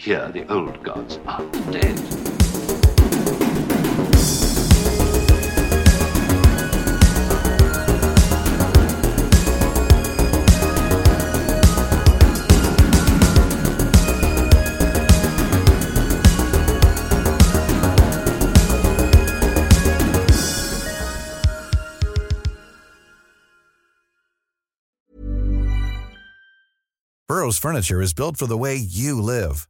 Here, the old gods are dead. Burrow's furniture is built for the way you live.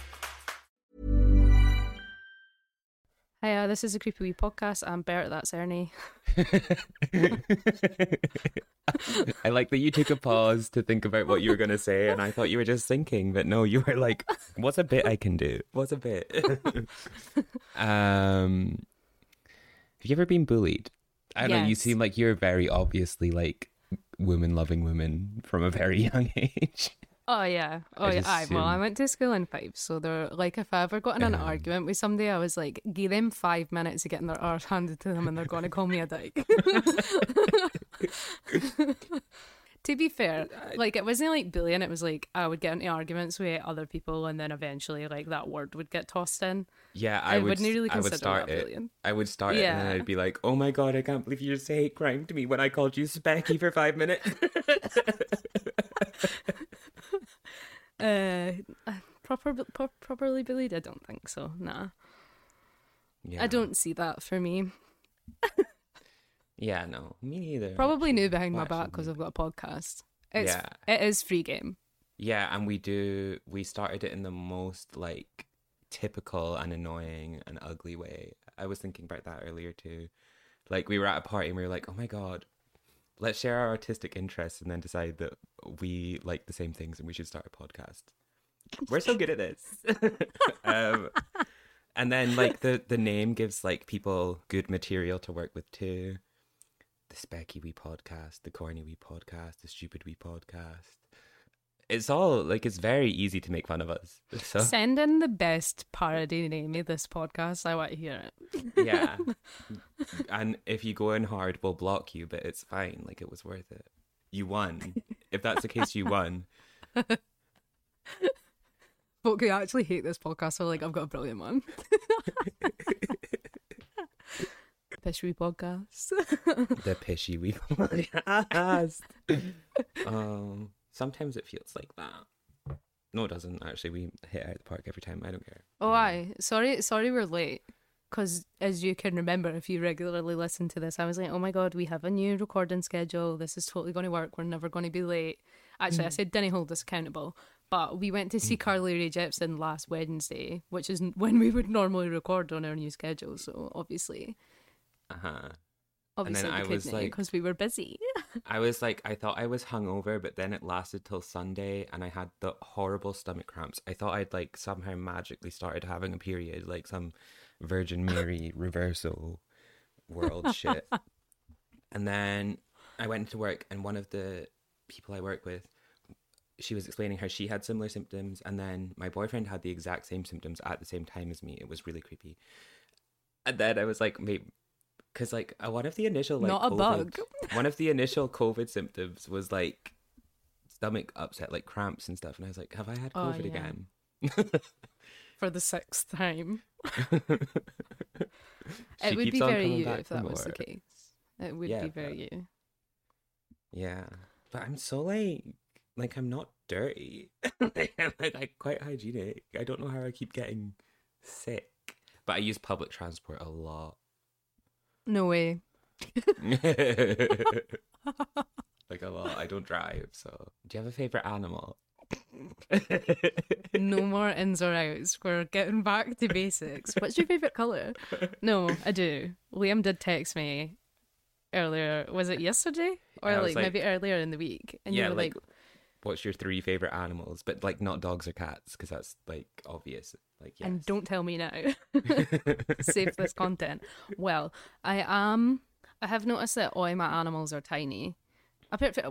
Hi, uh, this is a Creepy Wee podcast. I'm Bert, that's Ernie. I like that you took a pause to think about what you were going to say, and I thought you were just thinking, but no, you were like, "What's a bit I can do? What's a bit?" um, have you ever been bullied? I don't know. You seem like you're very obviously like women-loving women from a very young age. Oh, yeah. Oh, I yeah. Aye, well, I went to school in Fife, so they're like, if I ever got in an Um. argument with somebody, I was like, give them five minutes of getting their arse handed to them and they're going to call me a dyke. to be fair, like, it wasn't like bullying, it was like I would get into arguments with other people and then eventually, like, that word would get tossed in. Yeah, I I, would. wouldn't really I would start it. bullying. I would start it, and then I'd be like, "Oh my god, I can't believe you just hate crime to me when I called you Specky for five minutes." Uh, proper, pro- properly bullied? I don't think so. Nah. yeah. I don't see that for me. Yeah, no, me neither. Probably new actually. behind my back because I've got a podcast. It's, Yeah. It is free game. Yeah, and we do. We started it in the most like typical and annoying and ugly way. I was thinking about that earlier too. Like we were at a party and we were like, "Oh my god, let's share our artistic interests and then decide that we like the same things and we should start a podcast." We're so good at this. um, and then like the the name gives like people good material to work with too. The Specky Wee podcast, the Corny Wee podcast, the Stupid Wee podcast it's all like it's very easy to make fun of us. So Send in the best parody name of this podcast. I want to hear it. yeah, and if you go in hard, we'll block you, but it's fine. Like it was worth it. You won. if that's the case, you won. Folk who actually hate this podcast are like, I've got a brilliant one. Pishry podcast. The pishy wee podcast. um, sometimes it feels like that. No, it doesn't. Actually, we hit out the park every time. I don't care. oh, aye. Sorry, sorry, we're late. Because as you can remember, if you regularly listen to this, I was like, oh my god, we have a new recording schedule. This is totally going to work. We're never going to be late. Actually, I said, didn't hold us accountable. But we went to see Carly Rae Jepsen last Wednesday, which is when we would normally record on our new schedule. So obviously, Uh huh. Obviously I we was like- because we were busy. I was like, I thought I was hungover, but then it lasted till Sunday, and I had the horrible stomach cramps. I thought I'd like somehow magically started having a period, like some Virgin Mary reversal world shit. And then I went to work, and one of the people I work with, she was explaining how she had similar symptoms, and then my boyfriend had the exact same symptoms at the same time as me. It was really creepy. And then I was like, maybe. Because like uh, one of the initial like Not a COVID bug. one of the initial COVID symptoms was like stomach upset, like cramps and stuff. And I was like, have I had Oh, COVID yeah. again? for the sixth time. It would be very you if that was the case. It would Yeah, be very but- you. Yeah. But I'm so like, like I'm not dirty. like, I'm like I'm quite hygienic. I don't know how I keep getting Sick. But I use public transport a lot. No way. like a lot. I don't drive, so. Do you have a favorite animal? No more ins or outs. We're getting back to basics. What's your favorite color? No, I do. Liam did text me earlier. Was it yesterday or I was like, like- maybe earlier in the week? And yeah, you were like, like, what's your three favorite animals? But like not dogs or cats, because that's like obvious. Like yes. and don't tell me now. Save this content. Well, I am. I have noticed that all my animals are tiny.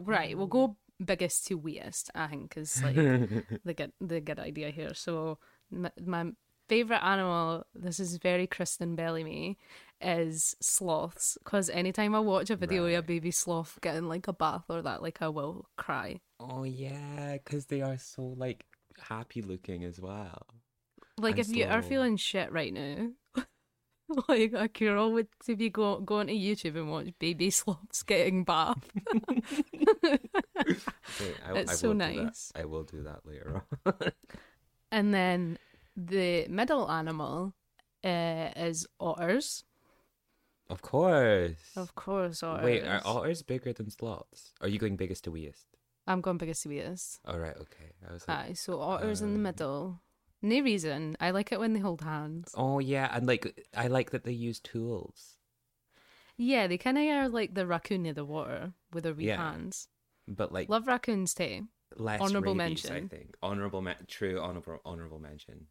Right, we'll go biggest to weirdest. I think is like the good the good idea here. So my, my favorite animal. This is very Kristen Bell of me. Is sloths because anytime I watch a video of a baby sloth getting like a bath or that, like I will cry. Oh yeah, because they are so like happy looking as well. Like And if you are feeling shit right now, like a cure would to be go going to YouTube and watch baby sloths getting bathed. I, It's I so will do that. nice. I will do that later on. and then the middle animal uh, is otters. of course. Of course, otters. Wait, are otters bigger than sloths? Are you going biggest to weest? I'm going biggest sweetest. All right, okay. I was like, Aye, so otters in the um, middle. No reason. I like it when they hold hands. oh yeah, and like I like that they use tools, Yeah, they kind of are like the raccoon in the water with their wee Yeah. hands. but like Love raccoons too. less honourable rabies, I think honorable, men- true honorable, honorable mention.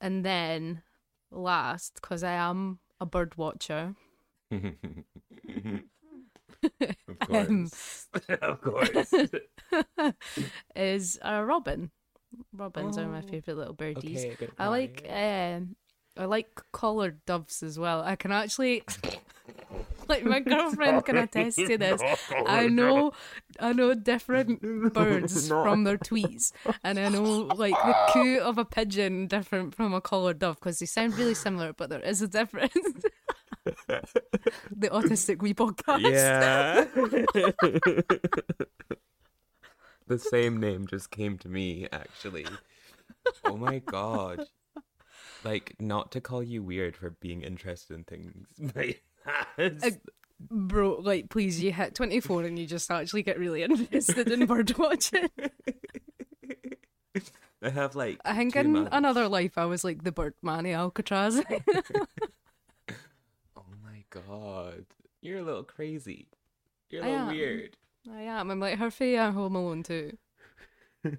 And then last, because I am a bird watcher, of Um, course, of course. is a robin. Robins are my Oh, favourite little birdies. okay, I like um, I like collared doves as well. I can actually like my girlfriend can attest to this. I know I know different birds from their tweets and I know like the coo of a pigeon different from a collared dove because they sound really similar but there is a difference. The autistic wee podcast. Yeah. the same name just came to me, actually. Oh my god. Like, not to call you weird for being interested in things, but. Uh, Bro, like, please, you hit 24 and you just actually get really interested in bird watching. I have like. I think in another life I was like the Birdman of Alcatraz. God. You're a little crazy. You're a I little am. weird. I am. I'm like her Faye at Home Alone too.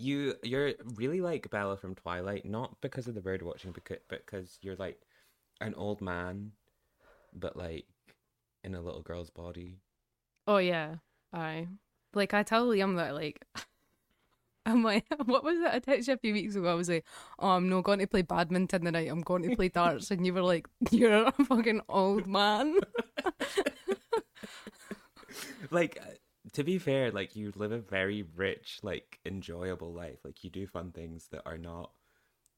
You you're really like Bella from Twilight, not because of the bird watching, because because you're like an old man, but like in a little girl's body. Oh yeah, I like I tell Liam that like I'm like what was it? I texted you a few weeks ago. I was like, oh, I'm not going to play badminton tonight. I'm going to play darts, and you were like, you're a fucking old man. Like uh, to be fair, like you live a very rich, like enjoyable life. Like you do fun things that are not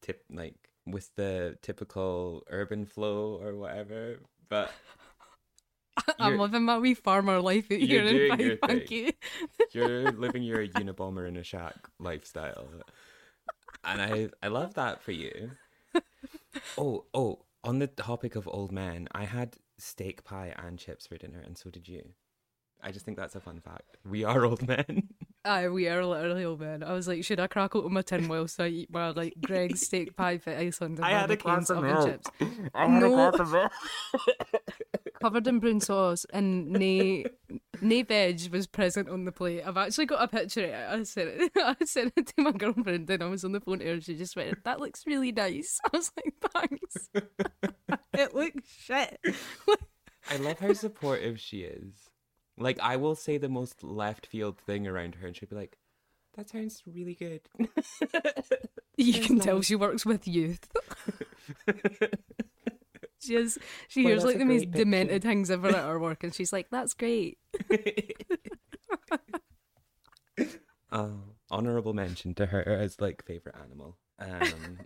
tip like with the typical urban flow or whatever. But I'm living my wee farmer life out here in doing your Fife thing. you're living your Unabomber in a shack lifestyle, and I I love that for you. Oh oh, on the topic of old men, I had steak pie and chips for dinner, and so did you. I just think that's a fun fact. We are old men. Aye, we are literally old men. I was like, should I crack open my tin whilst I eat my like Greggs steak pie for Iceland and I had a glass of milk. chips? I had No. a glass of milk. Covered in brown sauce and nay nay veg was present on the plate. I've actually got a picture of it. I sent it I sent it to my girlfriend and I was on the phone to her. She just went, That looks really nice. I was like, Thanks. it looks shit. I love how supportive she is. Like, I will say the most left field thing around her, and she'll be like, "That sounds really good." you It's can tell she works with youth. She is she Well, hears that's like the most picture. demented things ever at her work and she's like, That's great. Oh, honorable mention to her as like favorite animal. Um,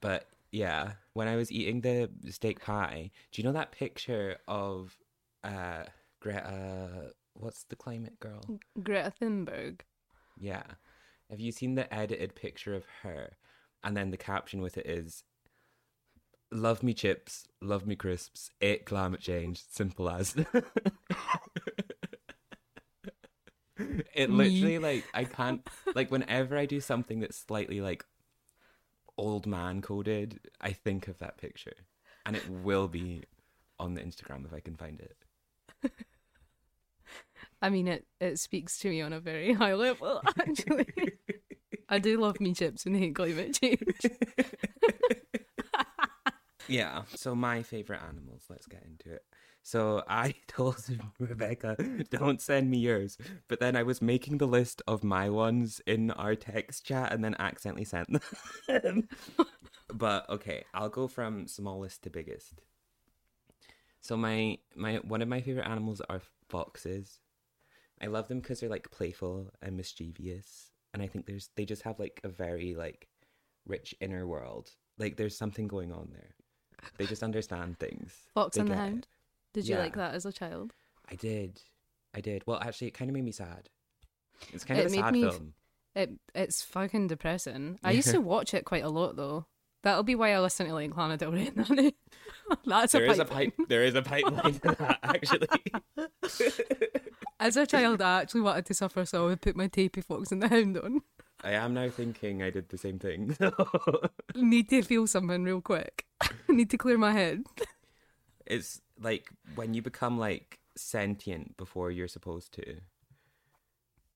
but yeah, when I was eating the steak pie, do you know that picture of uh Greta? What's the climate girl? Greta Thunberg. Yeah. Have you seen the edited picture of her? And then the caption with it is, love me chips, love me crisps, ate climate change, simple as. it literally like I can't like whenever I do something that's slightly like old man coded, I think of that picture. And it will be on the Instagram if I can find it. I mean, it, it speaks to me on a very high level, actually. I do love me chips and hate climate change. Yeah. So my favorite animals. Let's get into it. So I told Rebecca, don't send me yours. But then I was making the list of my ones in our text chat and then accidentally sent them. but okay, I'll go from smallest to biggest. So my my one of my favorite animals are foxes. I love them because they're like playful and mischievous, and I think there's they just have like a very like rich inner world. Like there's something going on there. They just understand things. Fox They and the get it. Hound. Did you like that as a child? I did. I did. Well, actually, it kind of made me sad. It's kind It of a made sad me- film. It it's fucking depressing. I used to watch it quite a lot though. That'll be why I listen to like Lana Del Rey. and that. That's There a is a pipe. There is a pipeline to that, actually. As a child, I actually wanted to suffer, so I would put my tapey Fox and the Hound on. I am now thinking I did the same thing. Need to feel something real quick. Need to clear my head. it's like when you become like sentient before you're supposed to,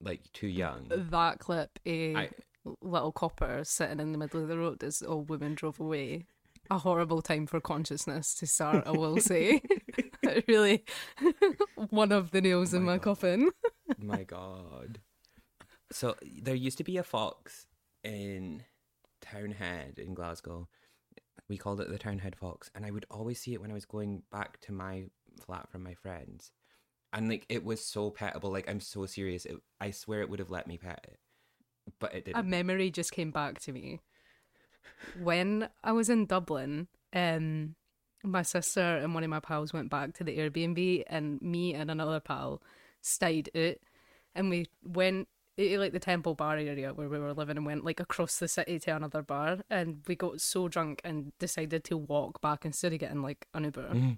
like too young. That clip, a I- little copper sitting in the middle of the road as all women drove away. A horrible time for consciousness to start, I will say. really, one of the nails in my my God. coffin. My God. So there used to be a fox in Townhead in Glasgow. We called it the Townhead Fox, and I would always see it when I was going back to my flat from my friends. And like it was so petable. Like I'm so serious. It, I swear it would have let me pet it, but it didn't. A memory just came back to me. When I was in Dublin, um, my sister and one of my pals went back to the Airbnb, and me and another pal stayed out, and we went Eh, eh, like the Temple Bar area where we were living, and went like across the city to another bar, and we got so drunk and decided to walk back instead of getting like an Uber.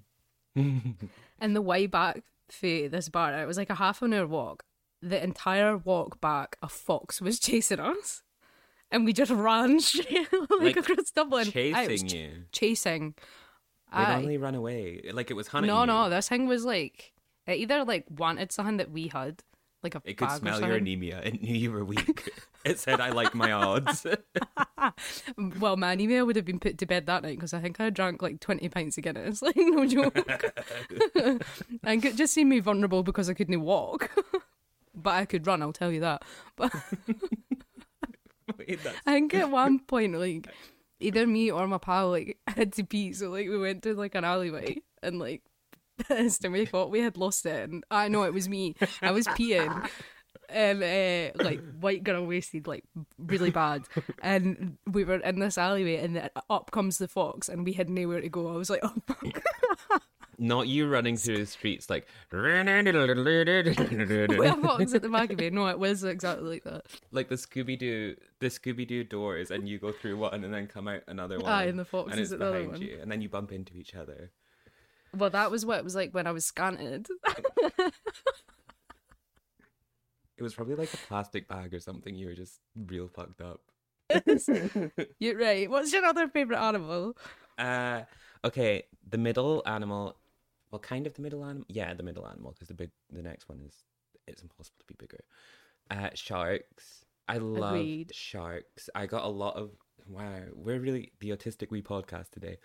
Mm. and the way back for this bar, it was like a half an hour walk. The entire walk back, a fox was chasing us, and we just ran straight like, Like, across Dublin. Aye, it was chasing ch- you. chasing. Aye. only run away. Like it was hunting. No, you. no, this thing was like it either like wanted something that we had, like a It could smell your anemia. It knew you were weak. it said, "I like my odds." Well, my anemia would have been put to bed that night because I think I drank like twenty pints of Guinness. Like no joke. and it just seemed me vulnerable because I couldn't walk, but I could run. I'll tell you that. But Wait, I think at one point, like either me or my pal, like had to pee, so like we went to like an alleyway and like pissed, and we thought we had lost it, and I know it was me. I was peeing. And uh, like white girl wasted, like really bad, and we were in this alleyway, and then up comes the fox, and we had nowhere to go. I was like, "Oh fuck!" Not you running through the streets like With a fox at the back of me. No, it was exactly like that. like the Scooby Doo the Scooby Doo doors, and you go through one and then come out another one. Aye, and the fox and is it's at the other behind one. you, and then you bump into each other. Well, that was what it was like when I was scanted. It was probably like a plastic bag or something. You were just real fucked up. You're right. What's your other favorite animal? Uh, okay, the middle animal. Well, kind of the middle animal. Yeah, the middle animal because the big, the next one is it's impossible to be bigger. Uh, sharks. I love Agreed. sharks. I got a lot of wow. We're really the autistic we podcast today.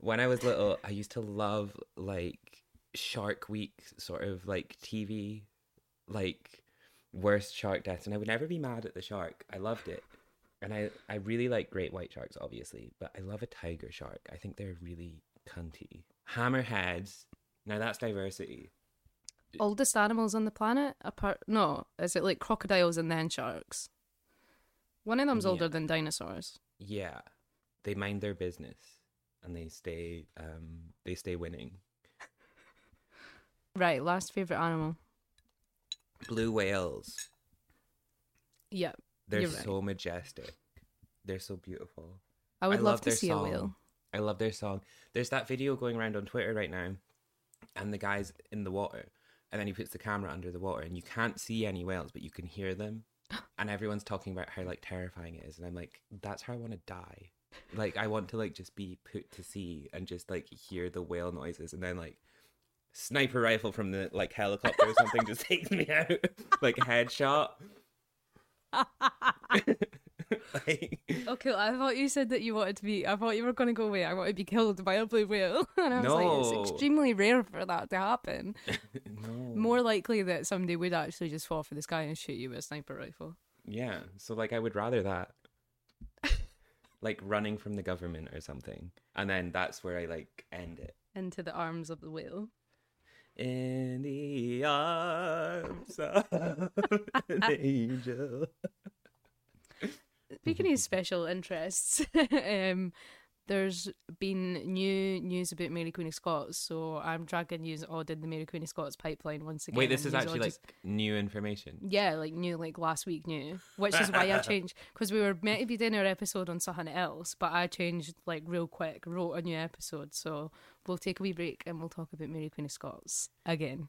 When I was little, I used to love like Shark Week sort of like TV, like worst shark deaths, and I would never be mad at the shark. I loved it. And I, I really like great white sharks, obviously, but I love a tiger shark. I think they're really cunty. Hammerheads. Now that's diversity. Oldest animals on the planet? Apart, no, is it like crocodiles and then sharks? One of them's Yeah. older than dinosaurs. Yeah, they mind their business and they stay um they stay winning. Right, last favorite animal. Blue whales. Yep. They're right. so majestic. They're so beautiful. I would I love, love to see song. a whale. I love their song. There's that video going around on Twitter right now, and the guy's in the water, and then he puts the camera under the water, and you can't see any whales, but you can hear them, and everyone's talking about how like terrifying it is, and I'm like, that's how I want to die. Like I want to like just be put to sea and just like hear the whale noises, and then like sniper rifle from the like helicopter or something just takes me out, like headshot. like, Okay, I thought you said that you wanted to be. I thought you were going to go away. I want to be killed by a blue whale, and I was like, it's extremely rare for that to happen. no. More likely that somebody would actually just fall for the sky and shoot you with a sniper rifle. Yeah, so like I would rather that. Like running from the government or something. And then that's where I like end it. into the arms of the whale. In the arms of an angel. Speaking of special interests, um, there's been new news about Mary Queen of Scots, so I'm dragging you all in the Mary Queen of Scots pipeline once again. Wait, this is actually like just- new information. Yeah, like new, like last week new, which is why I changed because we were meant to be doing our episode on something else, but I changed like real quick, wrote a new episode. So we'll take a wee break and we'll talk about Mary Queen of Scots again.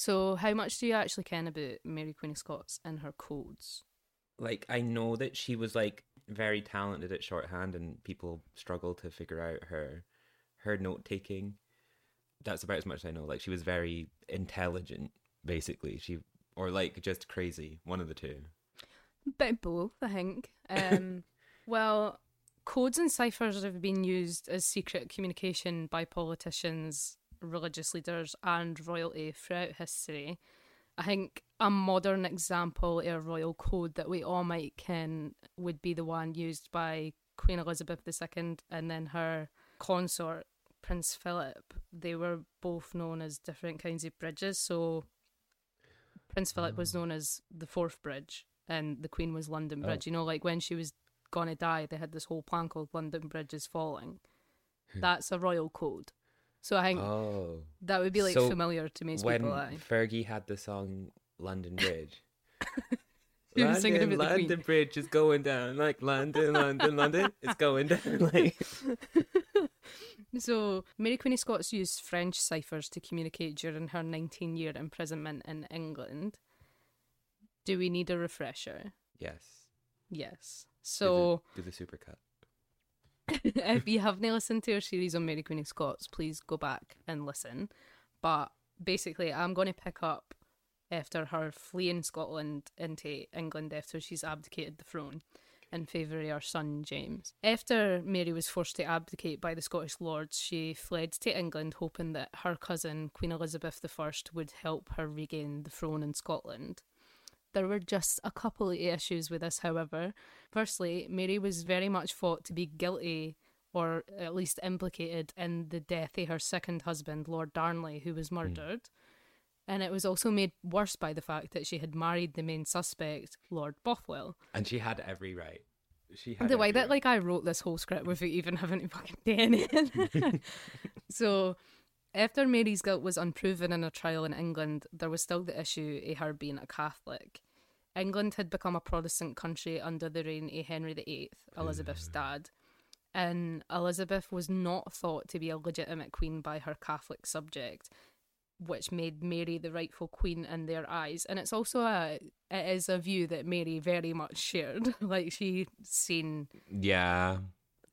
So, how much do you actually ken about Mary Queen of Scots and her codes? Like I know that she was like very talented at shorthand and people struggle to figure out her her note taking. That's about as much as I know. Like she was very intelligent, basically. She or like just crazy, one of the two. Bit of both, I think. Um, well, codes and ciphers have been used as secret communication by politicians, religious leaders, and royalty throughout history. I think a modern example of a royal code that we all might ken would be the one used by Queen Elizabeth II and then her consort, Prince Philip. They were both known as different kinds of bridges. So Prince Philip was known as the Forth Bridge, and the Queen was London Bridge. Oh. You know, like when she was gonna die, they had this whole plan called London Bridge is falling. Hmm. That's a royal code. So I think Oh. that would be like So familiar to most when people. aye. Fergie had the song London Bridge. She was singing London, London Bridge is going down. Like London, London, London. It's going down. Like So, Mary Queen of Scots used French ciphers to communicate during her 19 year imprisonment in England. Do we need a refresher? yes. Yes. Do the- So, do the supercut. if you haven't listened to our series on Mary Queen of Scots, please go back and listen. But basically, I'm going to pick up after her fleeing Scotland into England after she's abdicated the throne in favour of her son James. After Mary was forced to abdicate by the Scottish lords, she fled to England, hoping that her cousin, Queen Elizabeth I, would help her regain the throne in Scotland. There were just a couple of issues with this, however. Firstly, Mary was very much thought to be guilty or at least implicated in the death of her second husband, Lord Darnley, who was hmm. murdered. And it was also made worse by the fact that she had married the main suspect, Lord Bothwell. And she had every right. She had The way that right. like I wrote this whole script without even having to fucking do anything. so after Mary's guilt was unproven in a trial in England, there was still the issue of her being a Catholic. England had become a Protestant country under the reign of Henry VIII, Elizabeth's mm. dad, and Elizabeth was not thought to be a legitimate queen by her Catholic subject, which made Mary the rightful queen in their eyes. And it's also a it is a view that Mary very much shared. like she seen Yeah.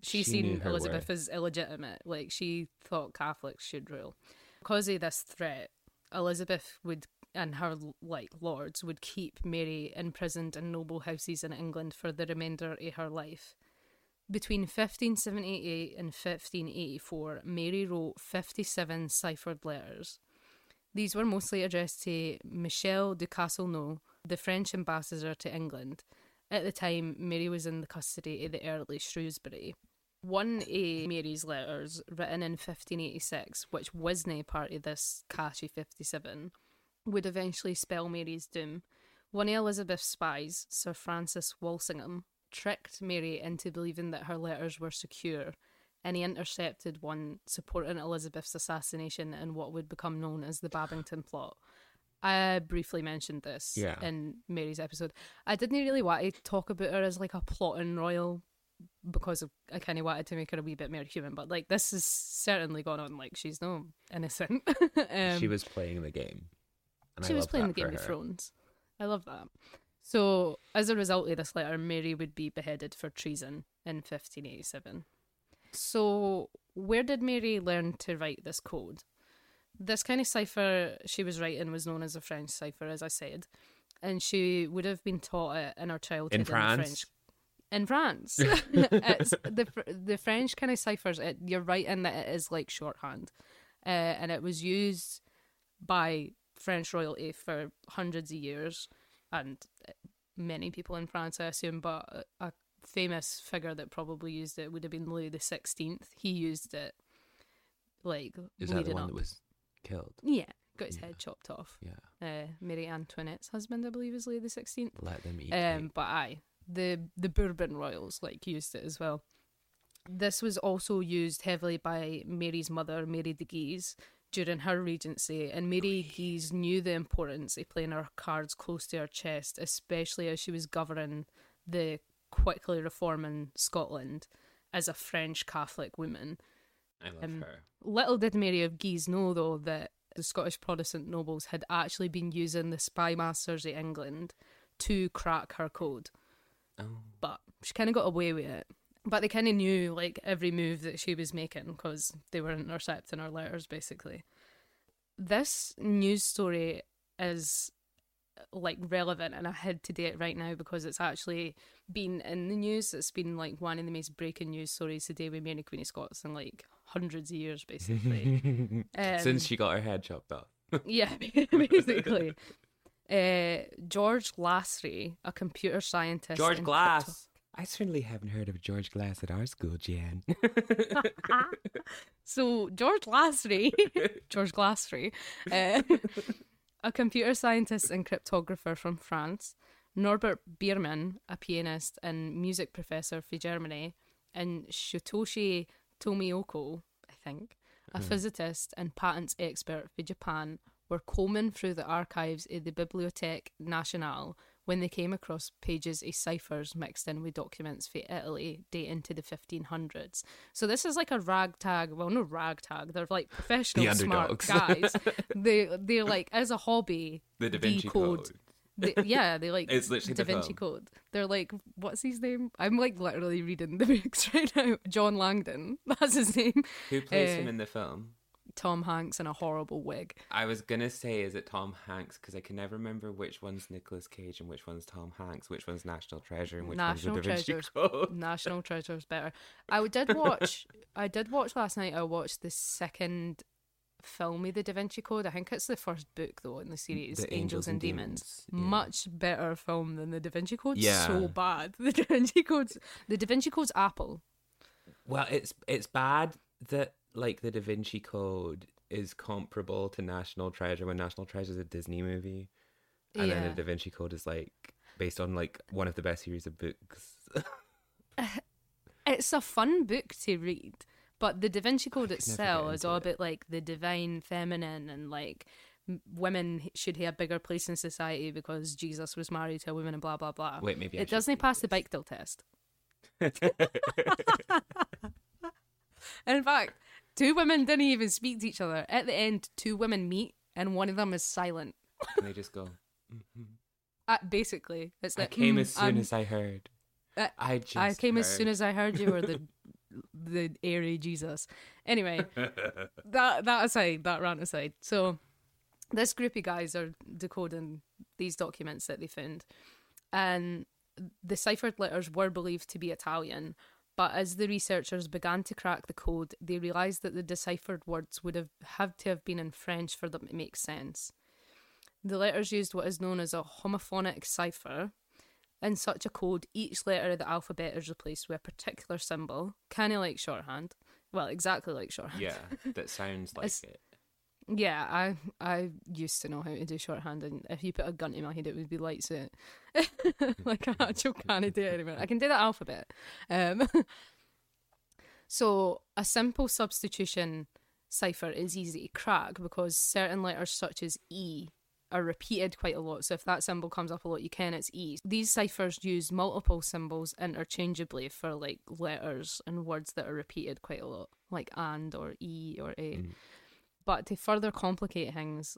She, She seen Elizabeth worth. as illegitimate. Like she thought Catholics should rule. Because of this threat, Elizabeth would and her like lords would keep Mary imprisoned in noble houses in England for the remainder of her life. Between 1578 and 1584, Mary wrote 57 ciphered letters. These were mostly addressed to Michel de Castelnau, the French ambassador to England. At the time, Mary was in the custody of the Earl of Shrewsbury. One of Mary's letters, written in 1586, which wasn't part of this of 57, would eventually spell Mary's doom. One of Elizabeth's spies, Sir Francis Walsingham, tricked Mary into believing that her letters were secure, and he intercepted one supporting Elizabeth's assassination in what would become known as the Babington Plot. I briefly mentioned this Yeah. in Mary's episode. I didn't really want to talk about her as like a plotting royal because of, I kind of wanted to make her a wee bit more human, but like this is certainly gone on. Like she's no innocent. um, she was playing the game. And I she was playing the Game of. Thrones. I love that. So, as a result of this letter, Mary would be beheaded for treason in 1587. So, where did Mary learn to write this code? This kind of cipher she was writing was known as a French cipher, as I said, and she would have been taught it in her childhood In France? French. In France, it's the the French kind of ciphers. It, you're right in that it is like shorthand, uh, and it was used by French royalty for hundreds of years, and many people in France, I assume. But a, famous figure that probably used it would have been Louis the Sixteenth. He used it, like Is that the one up. that was killed? Yeah, got his head chopped off. Yeah. Uh, Mary Antoinette's husband, I believe, is Louis the Sixteenth. Let them eat. Um, but aye, the the Bourbon royals like used it as well. This was also used heavily by Mary's mother, Mary de Guise, during her regency, and Mary Guise knew the importance of playing her cards close to her chest, especially as she was governing the quickly reforming Scotland as a French Catholic woman. I love um, her. Little did Mary of Guise know, though, that the Scottish Protestant nobles had actually been using the spy masters of England to crack her code. Oh. But she kind of got away with it. But they kind of knew like every move that she was making because they were intercepting her letters, basically. This news story is like relevant and I had to do it right now because it's actually been in the news. It's been like one of the most breaking news stories today with Mary Queen of Scots in like hundreds of years, basically. Um, Since she got her head chopped off. yeah, basically. Uh, George Lasry, a computer scientist. George and Glass. I certainly haven't heard of George Glass at our school, Jan. So George Lasry, George Glassry, uh, a computer scientist and cryptographer from France, Norbert Biermann, a pianist and music professor for Germany, and Shutoshi Tomioko, I think, a physicist and patents expert for Japan, were combing through the archives of the Bibliothèque Nationale when they came across pages of ciphers mixed in with documents for Italy dating to the 1500s. So this is like a ragtag, well, no ragtag, they're like professional smart underdogs. guys. they, they're like, as a hobby, The Da Vinci decode- Code. they- yeah, they like It's literally Da the Vinci. Code. They're like, what's his name? I'm like literally reading the books right now. John Langdon, that's his name. Who plays Uh, him in the film? Tom Hanks in a horrible wig. I was gonna say, is it Tom Hanks? Because I can never remember which one's Nicolas Cage and which one's Tom Hanks, which one's National Treasure and which National one's the Da Vinci Treasures. Code. National Treasure's better. I did watch. I did watch last night. I watched the second film of the Da Vinci Code. I think it's the first book though in the series, The Angels, and. Demons, yeah. Much better film than the Da Vinci Code. Yeah. so bad. The Da Vinci Code's the Da Vinci Code's Apple. Well, it's it's bad that like the Da Vinci Code is comparable to National Treasure when National Treasure is a Disney movie, and then the Da Vinci Code is like based on like one of the best series of books. It's a fun book to read, but the Da Vinci Code itself is all it. about like the divine feminine and like women should have a bigger place in society because Jesus was married to a woman and blah blah blah. Wait, maybe I it doesn't pass the this. Bechdel test. In fact, two women didn't even speak to each other. At the end, two women meet and one of them is silent. and they just go. Uh, basically, it's like I came "Mm, as soon I'm- as I heard. uh, I just. I came as soon as I heard you were the the airy Jesus. Anyway, that that aside, that rant aside. So this group of guys are decoding these documents that they found, and the ciphered letters were believed to be Italian. But as the researchers began to crack the code, they realised that the deciphered words would have had to have been in French for them to make sense. The letters used what is known as a homophonic cipher, in such a code, each letter of the alphabet is replaced with a particular symbol, kind of like shorthand. Well, exactly like shorthand. Yeah, that sounds like it. Yeah, I I used to know how to do shorthand, and if you put a gun to my head, it would be lights out. like I actually can't do it anymore. I can do the alphabet. Um, so a simple substitution cipher is easy to crack because certain letters, such as E, are repeated quite a lot. So if that symbol comes up a lot, you can it's E. These ciphers use multiple symbols interchangeably for like letters and words that are repeated quite a lot, like and or E or A. But to further complicate things,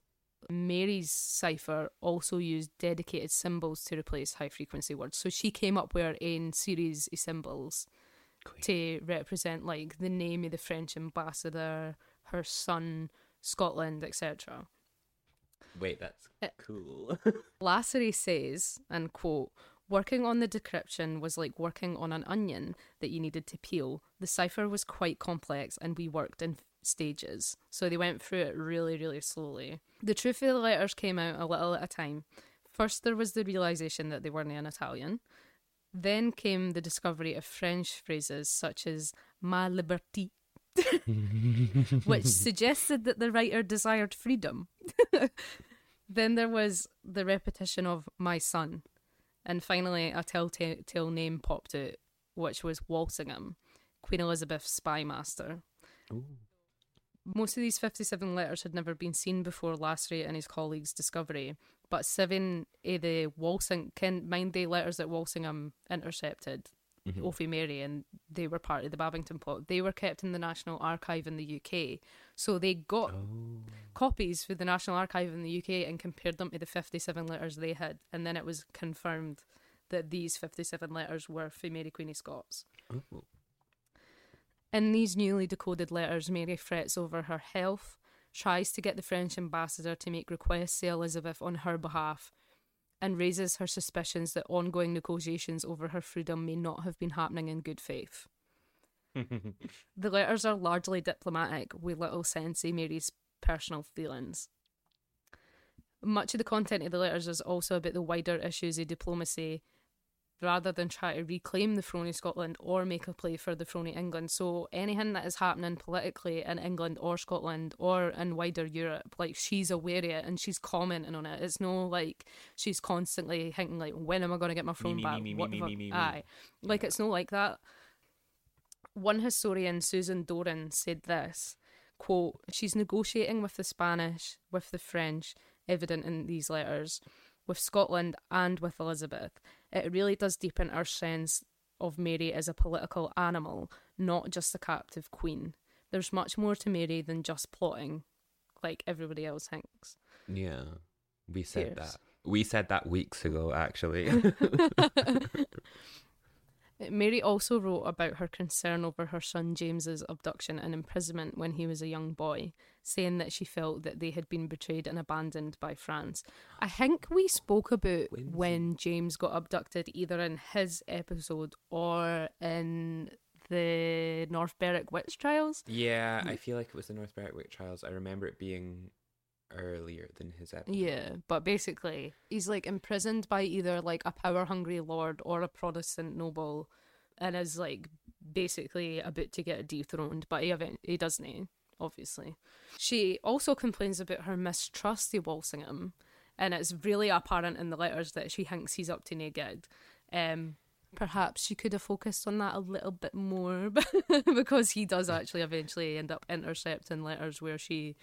Mary's cipher also used dedicated symbols to replace high frequency words. So she came up with her own series of symbols to represent like the name of the French ambassador, her son, Scotland, etc. Wait, that's Uh, cool. Lasry says, and quote, working on the decryption was like working on an onion that you needed to peel. The cipher was quite complex and we worked in stages. So they went through it really, really slowly. The truth of the letters came out a little at a time. First, there was the realization that they weren't in Italian. Then came the discovery of French phrases such as ma liberté, which suggested that the writer desired freedom. then there was the repetition of my son. And finally, a telltale name popped out, which was Walsingham, Queen Elizabeth's spy master. Most of these 57 letters had never been seen before Lasry and his colleagues' discovery, but seven of the Walsing, can mind the letters that Walsingham intercepted, mm-hmm. Ophi Mary, and they were part of the Babington plot. They were kept in the National Archive in the UK. So they got oh. copies for the National Archive in the UK and compared them to the 57 letters they had, and then it was confirmed that these 57 letters were for Mary Queen of Scots. Oh. In these newly decoded letters, Mary frets over her health, tries to get the French ambassador to make requests to Elizabeth on her behalf, and raises her suspicions that ongoing negotiations over her freedom may not have been happening in good faith. the letters are largely diplomatic, with little sense of Mary's personal feelings. Much of the content of the letters is also about the wider issues of diplomacy rather than try to reclaim the throne of Scotland or make a play for the throne of England. So anything that is happening politically in England or Scotland or in wider Europe, like she's aware of it and she's commenting on it. It's no like she's constantly thinking like, when am I going to get my throne me, back? me, me, What me, me, me. Aye, like it's not like that. One historian, Susan Doran, said this quote, She's negotiating with the Spanish, with the French, evident in these letters, with Scotland and with Elizabeth, it really does deepen our sense of Mary as a political animal, not just a captive queen. There's much more to Mary than just plotting, like everybody else thinks. Yeah, we said Cheers. that. We said that weeks ago, actually. Mary also wrote about her concern over her son James's abduction and imprisonment when he was a young boy, saying that she felt that they had been betrayed and abandoned by France. I think we spoke about when James got abducted either in his episode or in the North Berwick witch trials. yeah, I feel like it was the North Berwick witch trials. I remember it being earlier than his episode. Yeah, but basically, he's like imprisoned by either like a power hungry lord or a Protestant noble, and is like basically about to get dethroned. But he event- he doesn't, obviously. She also complains about her mistrust of Walsingham, and it's really apparent in the letters that she thinks he's up to no good. Um, perhaps she could have focused on that a little bit more, because he does actually eventually end up intercepting letters where she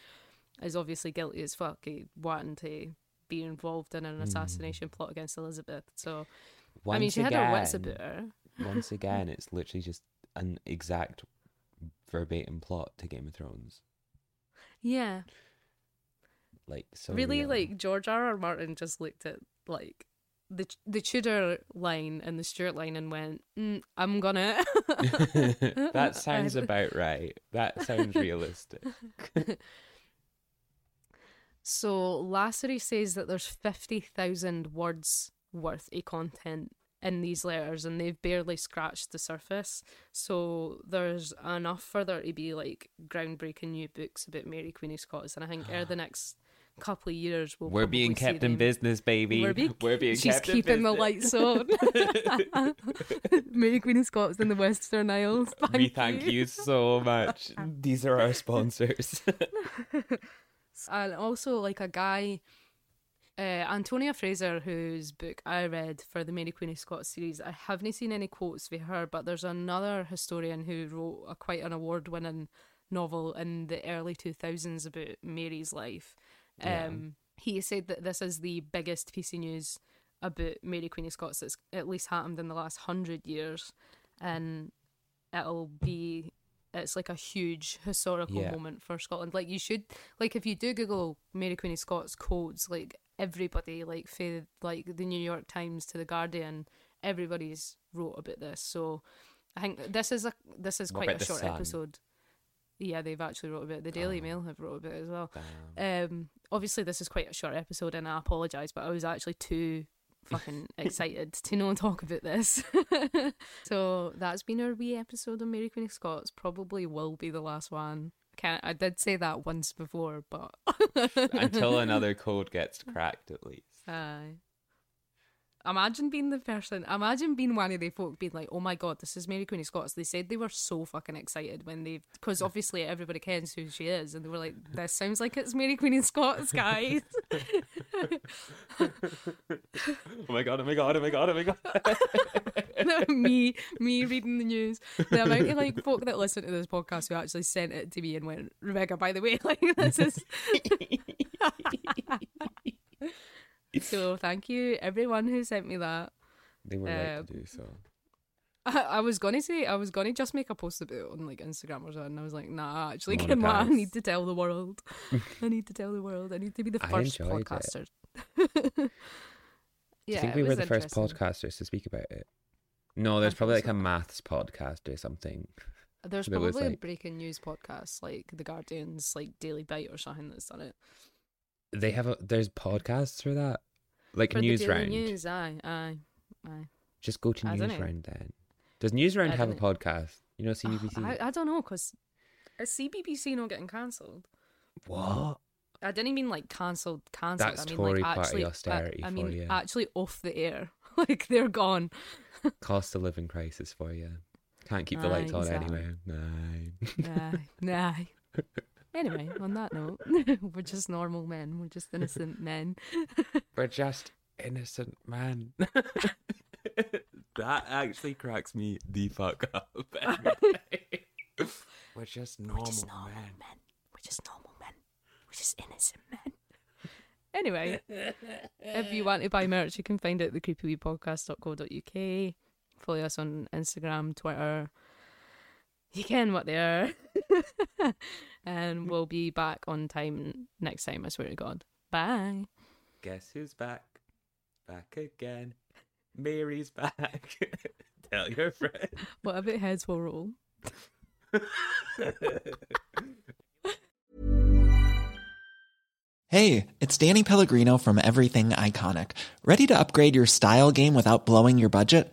is obviously guilty as fuck, eh, wanting to be involved in an assassination plot against Elizabeth. So, I mean, Once she had her wits again- about her. Once again, it's literally just an exact verbatim plot to Game of Thrones. Yeah, Like so really, real. like George R. R. Martin just looked at like the the Tudor line and the Stuart line and went, mm, "I'm gonna." that sounds about right. That sounds realistic. So Lasry says that there's 50,000 words worth of content in these letters and they've barely scratched the surface. So there's enough for there to be like groundbreaking new books about Mary Queen of Scots and I think over the next couple of years we'll We're being kept in business, baby. We're being, We're being she's keeping the lights on. Mary Queen of Scots in the Western Isles. Thank we thank you so much. These are our sponsors. And also like a guy uh, Antonia Fraser, whose book I read for the Mary Queen of Scots series, I haven't seen any quotes for her, but there's another historian who wrote a quite an award winning novel in the early 2000s about Mary's life. Um, Yeah. He said that this is the biggest piece of news about Mary Queen of Scots that's at least happened in the last hundred years, and it'll be it's like a huge historical Yeah. moment for Scotland. Like you should like if you do Google Mary Queen of Scots codes, like everybody like for like the New York Times to the Guardian, everybody's wrote about this. So I think this is a this is What quite a short Sun? episode. Yeah, they've actually wrote about it. The Daily Oh. Mail have wrote about it as well. Um, obviously this is quite a short episode, and I apologise, but I was actually too fucking excited to know and talk about this. so that's been our wee episode on Mary Queen of Scots. Probably will be the last one. Can't, I did say that once before, but Until another code gets cracked, at least. Aye. Imagine being the person. Imagine being one of the folk being like, "Oh my god, this is Mary Queen of Scots." They said they were so fucking excited when they, because obviously everybody cares who she is, and they were like, "This sounds like it's Mary Queen of Scots, guys." Oh my god, oh my god, oh my god, oh my god. me, me reading the news. The amount of like folk that listen to this podcast who actually sent it to me and went, "Rebecca, by the way, like this is." So thank you everyone who sent me that. They were right Um, to do so. I, I was gonna say I was gonna just make a post about it on like Instagram or something. And I was like, nah, actually, come I need to tell the world. I need to tell the world. I need to be the first podcaster. Do you think we were the first podcasters to speak about it? No, there's I probably like a maths podcast or something. There's was, probably like- a breaking news podcast like The Guardian's like Daily Bite or something that's done it. They have a there's podcasts for that, like For news round. News, aye, aye, aye. Just go to I news round then. Does news round have a podcast? You know, CBBC. I, I don't know because is CBBC not getting cancelled? what? I didn't mean like cancelled, cancelled. That's I mean Tory like party actually, I- austerity I, for mean you. actually off the air. like they're gone. Cost of living crisis for you. Can't keep the lights on exactly. anyway. Nah. nah, nah. Anyway, on that note, we're just normal men. We're just innocent men. We're just innocent men. that actually cracks me the fuck up. We're just normal men. We're just normal men. We're just innocent men. Anyway, if you want to buy merch, you can find it at thecreepywepodcast.co.uk. Follow us on Instagram, Twitter. You can what they are. and mm. we'll be back on time next time, I swear to God. Bye. Guess who's back? Back again. Mary's back. Tell your friend. What about heads will roll? Hey, it's Danny Pellegrino from Everything Iconic. Ready to upgrade your style game without blowing your budget?